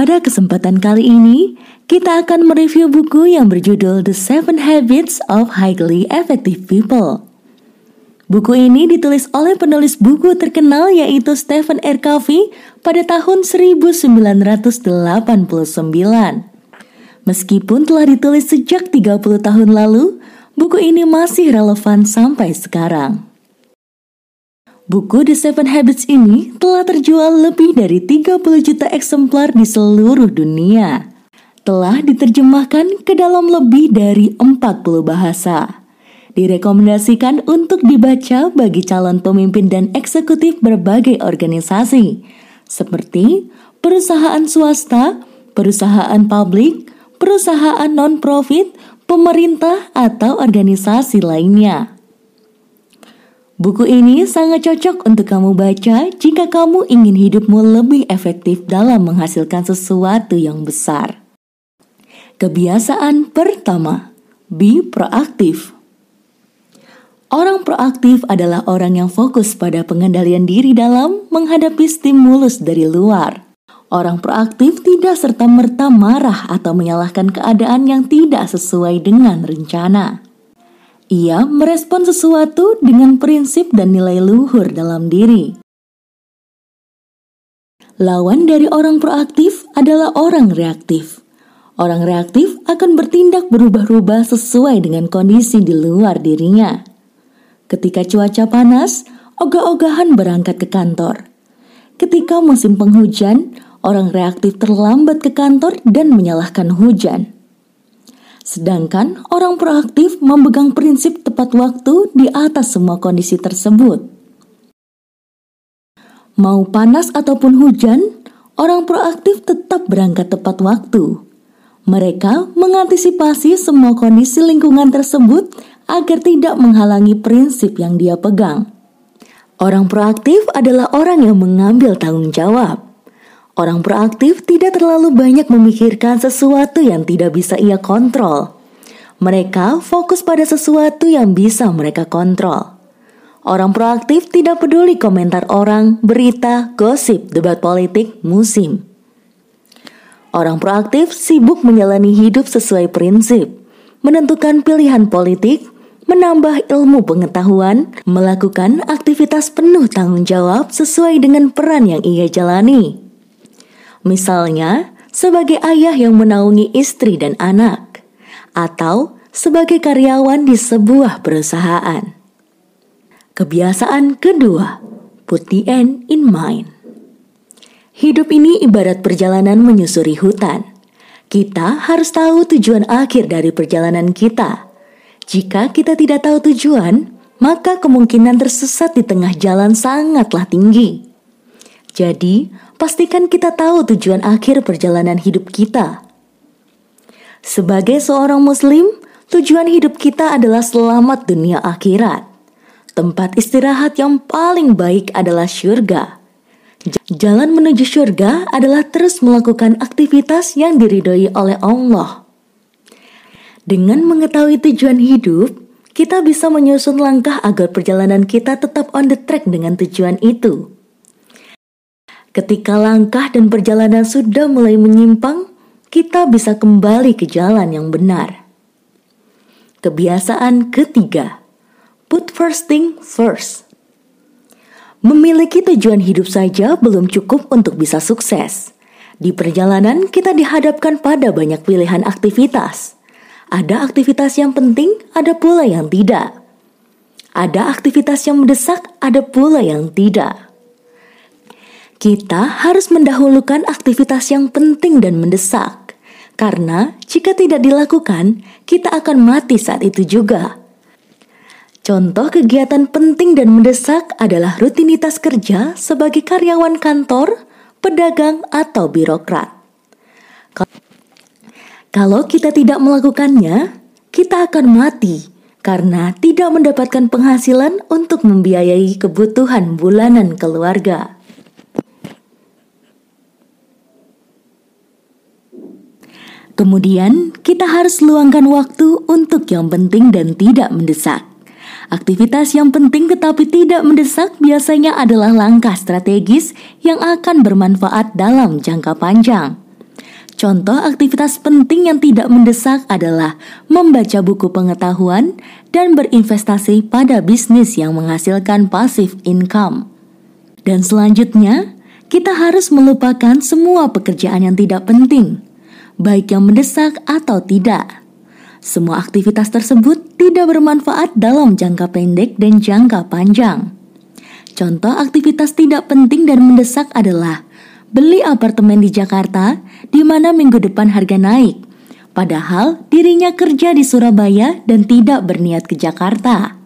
Pada kesempatan kali ini, kita akan mereview buku yang berjudul The Seven Habits of Highly Effective People. Buku ini ditulis oleh penulis buku terkenal yaitu Stephen R. Covey pada tahun 1989. Meskipun telah ditulis sejak 30 tahun lalu, buku ini masih relevan sampai sekarang. Buku The Seven Habits ini telah terjual lebih dari 30 juta eksemplar di seluruh dunia. Telah diterjemahkan ke dalam lebih dari 40 bahasa. Direkomendasikan untuk dibaca bagi calon pemimpin dan eksekutif berbagai organisasi, seperti perusahaan swasta, perusahaan publik, perusahaan non-profit, pemerintah, atau organisasi lainnya. Buku ini sangat cocok untuk kamu baca jika kamu ingin hidupmu lebih efektif dalam menghasilkan sesuatu yang besar. Kebiasaan pertama, be proaktif. Orang proaktif adalah orang yang fokus pada pengendalian diri dalam menghadapi stimulus dari luar. Orang proaktif tidak serta-merta marah atau menyalahkan keadaan yang tidak sesuai dengan rencana. Ia merespon sesuatu dengan prinsip dan nilai luhur dalam diri. Lawan dari orang proaktif adalah orang reaktif. Orang reaktif akan bertindak berubah-ubah sesuai dengan kondisi di luar dirinya. Ketika cuaca panas, ogah-ogahan berangkat ke kantor. Ketika musim penghujan, orang reaktif terlambat ke kantor dan menyalahkan hujan. Sedangkan orang proaktif memegang prinsip tepat waktu di atas semua kondisi tersebut. Mau panas ataupun hujan, orang proaktif tetap berangkat tepat waktu. Mereka mengantisipasi semua kondisi lingkungan tersebut agar tidak menghalangi prinsip yang dia pegang. Orang proaktif adalah orang yang mengambil tanggung jawab. Orang proaktif tidak terlalu banyak memikirkan sesuatu yang tidak bisa ia kontrol. Mereka fokus pada sesuatu yang bisa mereka kontrol. Orang proaktif tidak peduli komentar orang, berita, gosip, debat politik, musim. Orang proaktif sibuk menjalani hidup sesuai prinsip, menentukan pilihan politik, menambah ilmu pengetahuan, melakukan aktivitas penuh tanggung jawab sesuai dengan peran yang ia jalani. Misalnya, sebagai ayah yang menaungi istri dan anak, atau sebagai karyawan di sebuah perusahaan. Kebiasaan kedua, put the end in mind. Hidup ini ibarat perjalanan menyusuri hutan. Kita harus tahu tujuan akhir dari perjalanan kita. Jika kita tidak tahu tujuan, maka kemungkinan tersesat di tengah jalan sangatlah tinggi. Jadi, pastikan kita tahu tujuan akhir perjalanan hidup kita. Sebagai seorang Muslim, tujuan hidup kita adalah selamat dunia akhirat. Tempat istirahat yang paling baik adalah syurga. Jalan menuju syurga adalah terus melakukan aktivitas yang diridhoi oleh Allah. Dengan mengetahui tujuan hidup, kita bisa menyusun langkah agar perjalanan kita tetap on the track dengan tujuan itu. Ketika langkah dan perjalanan sudah mulai menyimpang, kita bisa kembali ke jalan yang benar. Kebiasaan ketiga, put first thing first. Memiliki tujuan hidup saja belum cukup untuk bisa sukses. Di perjalanan, kita dihadapkan pada banyak pilihan aktivitas. Ada aktivitas yang penting, ada pula yang tidak. Ada aktivitas yang mendesak, ada pula yang tidak. Kita harus mendahulukan aktivitas yang penting dan mendesak, karena jika tidak dilakukan, kita akan mati saat itu juga. Contoh kegiatan penting dan mendesak adalah rutinitas kerja sebagai karyawan kantor, pedagang, atau birokrat. Kalau kita tidak melakukannya, kita akan mati karena tidak mendapatkan penghasilan untuk membiayai kebutuhan bulanan keluarga. Kemudian, kita harus luangkan waktu untuk yang penting dan tidak mendesak. Aktivitas yang penting tetapi tidak mendesak biasanya adalah langkah strategis yang akan bermanfaat dalam jangka panjang. Contoh aktivitas penting yang tidak mendesak adalah membaca buku pengetahuan dan berinvestasi pada bisnis yang menghasilkan passive income. Dan selanjutnya, kita harus melupakan semua pekerjaan yang tidak penting, baik yang mendesak atau tidak. Semua aktivitas tersebut tidak bermanfaat dalam jangka pendek dan jangka panjang. Contoh aktivitas tidak penting dan mendesak adalah beli apartemen di Jakarta di mana minggu depan harga naik. Padahal dirinya kerja di Surabaya dan tidak berniat ke Jakarta.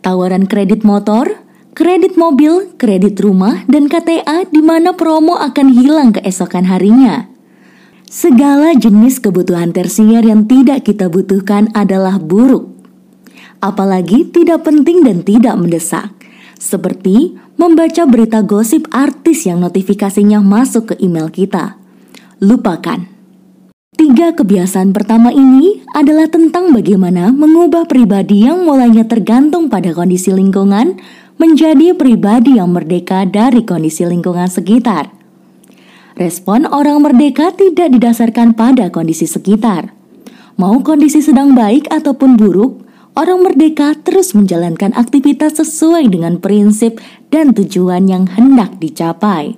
Tawaran kredit motor, kredit mobil, kredit rumah, dan KTA di mana promo akan hilang keesokan harinya. Segala jenis kebutuhan tersier yang tidak kita butuhkan adalah buruk apalagi tidak penting dan tidak mendesak, seperti membaca berita gosip artis yang notifikasinya masuk ke email kita. Lupakan. Tiga kebiasaan pertama ini adalah tentang bagaimana mengubah pribadi yang mulanya tergantung pada kondisi lingkungan menjadi pribadi yang merdeka dari kondisi lingkungan sekitar. Respon orang merdeka tidak didasarkan pada kondisi sekitar. Mau kondisi sedang baik ataupun buruk, orang merdeka terus menjalankan aktivitas sesuai dengan prinsip dan tujuan yang hendak dicapai.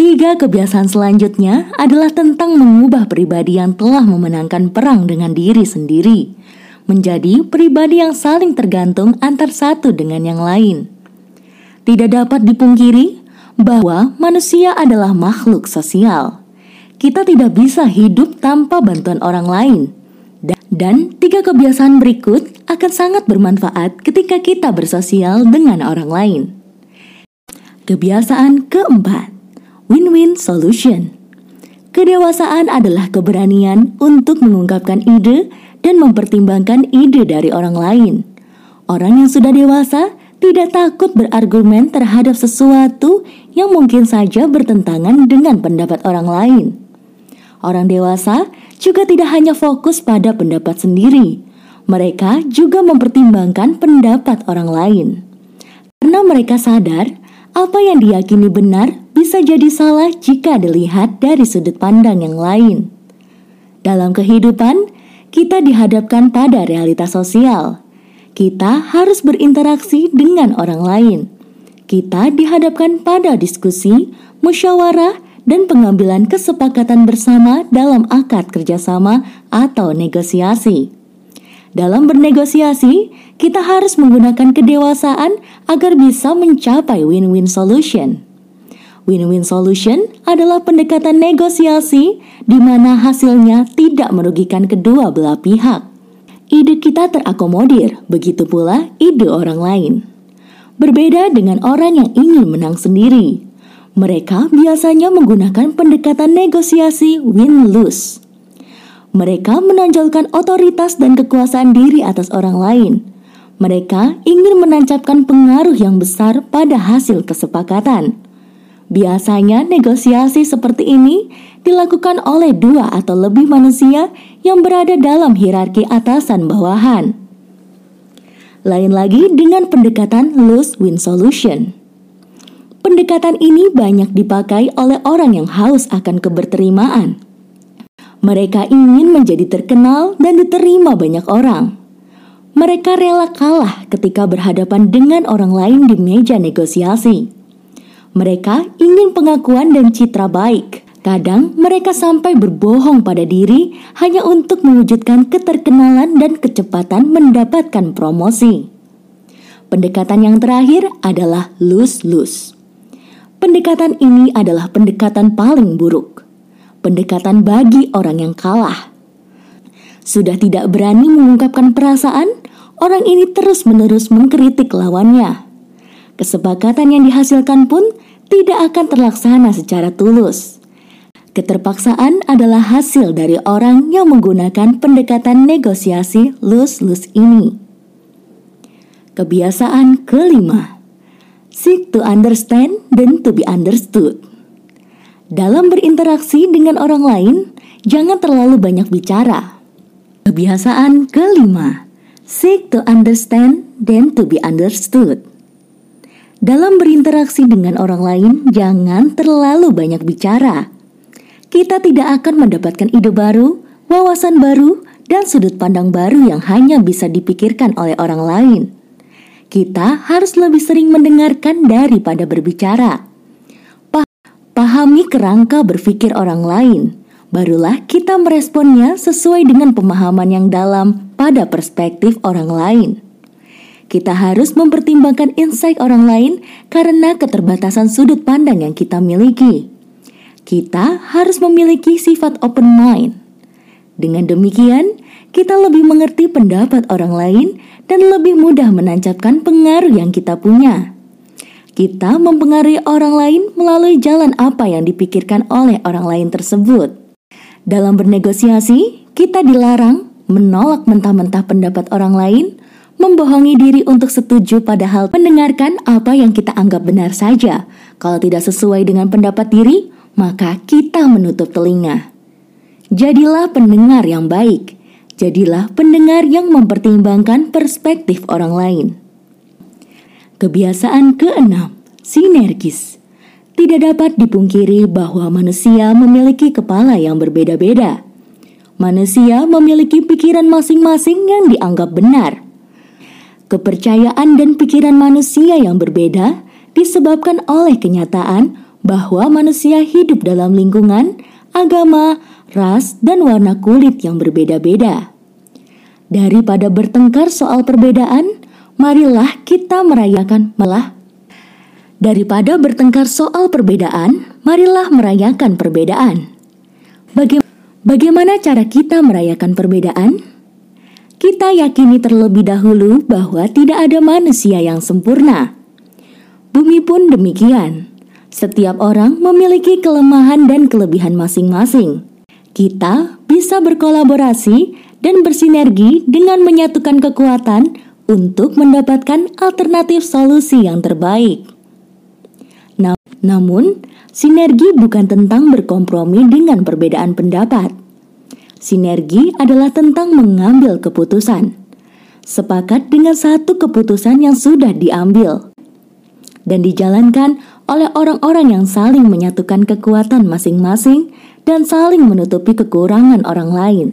Tiga kebiasaan selanjutnya adalah tentang mengubah pribadi yang telah memenangkan perang dengan diri sendiri menjadi pribadi yang saling tergantung antar satu dengan yang lain. Tidak dapat dipungkiri bahwa manusia adalah makhluk sosial. Kita tidak bisa hidup tanpa bantuan orang lain dan tiga kebiasaan berikut akan sangat bermanfaat ketika kita bersosial dengan orang lain. Kebiasaan keempat, win-win solution. Kedewasaan adalah keberanian untuk mengungkapkan ide dan mempertimbangkan ide dari orang lain. Orang yang sudah dewasa tidak takut berargumen terhadap sesuatu yang mungkin saja bertentangan dengan pendapat orang lain. Orang dewasa juga tidak hanya fokus pada pendapat sendiri, mereka juga mempertimbangkan pendapat orang lain. Karena mereka sadar, apa yang diyakini benar bisa jadi salah jika dilihat dari sudut pandang yang lain. Dalam kehidupan, kita dihadapkan pada realitas sosial. Kita harus berinteraksi dengan orang lain. Kita dihadapkan pada diskusi, musyawarah, dan pengambilan kesepakatan bersama dalam akad kerjasama atau negosiasi. Dalam bernegosiasi, kita harus menggunakan kedewasaan agar bisa mencapai win-win solution. Win-win solution adalah pendekatan negosiasi di mana hasilnya tidak merugikan kedua belah pihak. Ide kita terakomodir, begitu pula ide orang lain. Berbeda dengan orang yang ingin menang sendiri, mereka biasanya menggunakan pendekatan negosiasi win-lose. Mereka menonjolkan otoritas dan kekuasaan diri atas orang lain. Mereka ingin menancapkan pengaruh yang besar pada hasil kesepakatan. Biasanya, negosiasi seperti ini dilakukan oleh dua atau lebih manusia yang berada dalam hierarki atasan bawahan. Lain lagi dengan pendekatan lose-win solution. Pendekatan ini banyak dipakai oleh orang yang haus akan keberterimaan. Mereka ingin menjadi terkenal dan diterima banyak orang. Mereka rela kalah ketika berhadapan dengan orang lain di meja negosiasi. Mereka ingin pengakuan dan citra baik. Kadang mereka sampai berbohong pada diri hanya untuk mewujudkan keterkenalan dan kecepatan mendapatkan promosi. Pendekatan yang terakhir adalah lose-lose. Pendekatan ini adalah pendekatan paling buruk. Pendekatan bagi orang yang kalah. Sudah tidak berani mengungkapkan perasaan, orang ini terus-menerus mengkritik lawannya. Kesepakatan yang dihasilkan pun tidak akan terlaksana secara tulus. Keterpaksaan adalah hasil dari orang yang menggunakan pendekatan negosiasi lus-lus ini. Kebiasaan kelima Seek to understand dan to be understood. Dalam berinteraksi dengan orang lain, jangan terlalu banyak bicara. Kebiasaan kelima, seek to understand dan to be understood. Dalam berinteraksi dengan orang lain, jangan terlalu banyak bicara. kita tidak akan mendapatkan ide baru, wawasan baru, dan sudut pandang baru yang hanya bisa dipikirkan oleh orang lain. Kita harus lebih sering mendengarkan daripada berbicara. Pahami kerangka berpikir orang lain, barulah kita meresponnya sesuai dengan pemahaman yang dalam pada perspektif orang lain. Kita harus mempertimbangkan insight orang lain karena keterbatasan sudut pandang yang kita miliki. Kita harus memiliki sifat open mind. Dengan demikian, kita lebih mengerti pendapat orang lain dan lebih mudah menancapkan pengaruh yang kita punya. Kita mempengaruhi orang lain melalui jalan apa yang dipikirkan oleh orang lain tersebut. Dalam bernegosiasi, kita dilarang menolak mentah-mentah pendapat orang lain, membohongi diri untuk setuju padahal mendengarkan apa yang kita anggap benar saja. Kalau tidak sesuai dengan pendapat diri, maka kita menutup telinga. Jadilah pendengar yang baik. Jadilah pendengar yang mempertimbangkan perspektif orang lain. Kebiasaan keenam, sinergis. Tidak dapat dipungkiri bahwa manusia memiliki kepala yang berbeda-beda. Manusia memiliki pikiran masing-masing yang dianggap benar. Kepercayaan dan pikiran manusia yang berbeda disebabkan oleh kenyataan bahwa manusia hidup dalam lingkungan, agama, ras, dan warna kulit yang berbeda-beda. Daripada bertengkar soal perbedaan, marilah kita merayakan malah daripada bertengkar soal perbedaan, marilah merayakan perbedaan. Baga bagaimana cara kita merayakan perbedaan? Kita yakini terlebih dahulu bahwa tidak ada manusia yang sempurna. Bumi pun demikian. Setiap orang memiliki kelemahan dan kelebihan masing-masing. Kita bisa berkolaborasi dan bersinergi dengan menyatukan kekuatan untuk mendapatkan alternatif solusi yang terbaik. namun, sinergi bukan tentang berkompromi dengan perbedaan pendapat. Sinergi adalah tentang mengambil keputusan, sepakat dengan satu keputusan yang sudah diambil, dan dijalankan oleh orang-orang yang saling menyatukan kekuatan masing-masing dan saling menutupi kekurangan orang lain.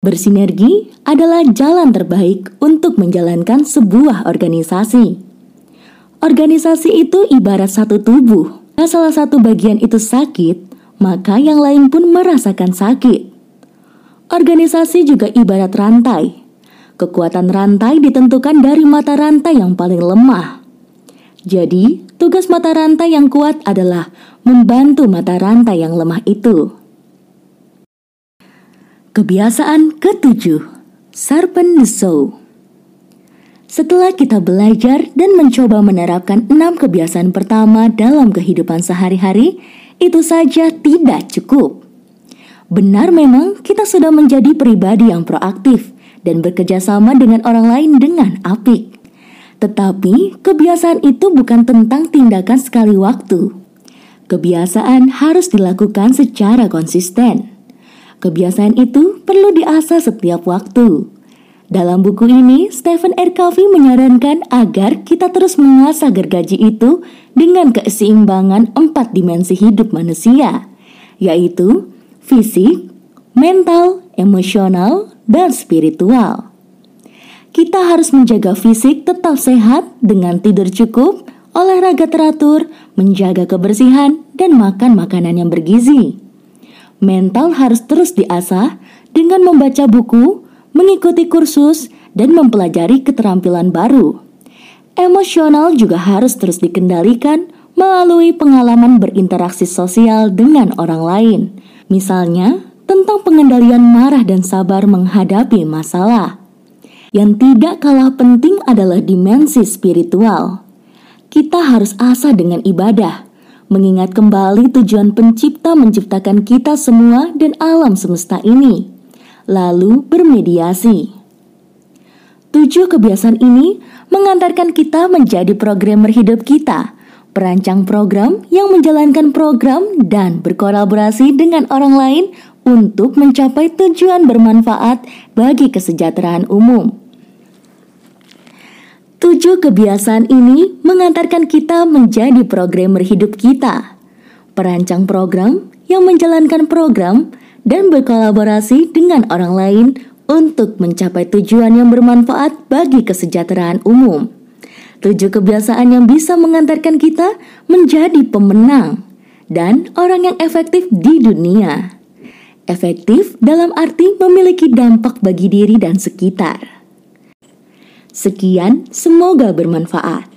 Bersinergi adalah jalan terbaik untuk menjalankan sebuah organisasi. Organisasi itu ibarat satu tubuh. Jika salah satu bagian itu sakit, maka yang lain pun merasakan sakit. Organisasi juga ibarat rantai. Kekuatan rantai ditentukan dari mata rantai yang paling lemah. Jadi, tugas mata rantai yang kuat adalah membantu mata rantai yang lemah itu. Kebiasaan ketujuh, Serpent the. Setelah kita belajar dan mencoba menerapkan enam kebiasaan pertama dalam kehidupan sehari-hari, itu saja tidak cukup. Benar memang kita sudah menjadi pribadi yang proaktif dan bekerja sama dengan orang lain dengan apik. Tetapi kebiasaan itu bukan tentang tindakan sekali waktu. Kebiasaan harus dilakukan secara konsisten. Kebiasaan itu perlu diasah setiap waktu. Dalam buku ini, Stephen R. Covey menyarankan agar kita terus mengasah gergaji itu dengan keseimbangan empat dimensi hidup manusia, yaitu fisik, mental, emosional, dan spiritual. Kita harus menjaga fisik tetap sehat dengan tidur cukup, olahraga teratur, menjaga kebersihan, dan makan makanan yang bergizi mental harus terus diasah dengan membaca buku, mengikuti kursus, dan mempelajari keterampilan baru. Emosional juga harus terus dikendalikan melalui pengalaman berinteraksi sosial dengan orang lain. Misalnya, tentang pengendalian marah dan sabar menghadapi masalah. Yang tidak kalah penting adalah dimensi spiritual. Kita harus asah dengan ibadah, mengingat kembali tujuan pencipta menciptakan kita semua dan alam semesta ini, lalu bermediasi. Tujuh kebiasaan ini mengantarkan kita menjadi programmer hidup kita, perancang program yang menjalankan program dan berkolaborasi dengan orang lain untuk mencapai tujuan bermanfaat bagi kesejahteraan umum. Tujuh kebiasaan ini mengantarkan kita menjadi programmer hidup kita, perancang program yang menjalankan program dan berkolaborasi dengan orang lain untuk mencapai tujuan yang bermanfaat bagi kesejahteraan umum. Tujuh kebiasaan yang bisa mengantarkan kita menjadi pemenang dan orang yang efektif di dunia. Efektif dalam arti memiliki dampak bagi diri dan sekitar. Sekian, semoga bermanfaat.